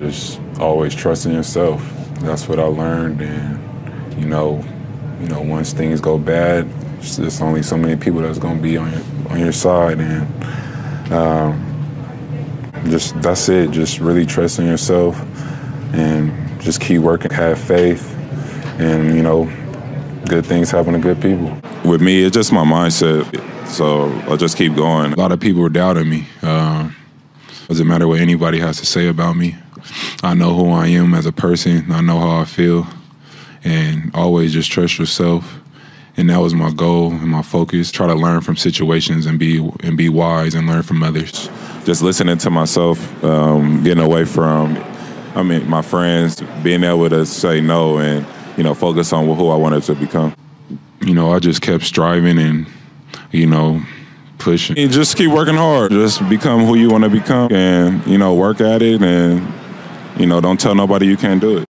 Just always trusting yourself. That's what I learned, and you know, you know, once things go bad, there's only so many people that's gonna be on your on your side, and um, just that's it. Just really trusting yourself, and just keep working, have faith, and you know, good things happen to good people. With me, it's just my mindset. So I'll just keep going. A lot of people were doubting me. Um, doesn't matter what anybody has to say about me. I know who I am as a person. I know how I feel, and always just trust yourself. And that was my goal and my focus. Try to learn from situations and be and be wise and learn from others. Just listening to myself, um, getting away from, I mean, my friends, being able to say no and you know focus on who I wanted to become. You know, I just kept striving and you know pushing. You just keep working hard. Just become who you want to become, and you know work at it and you know, don't tell nobody you can't do it.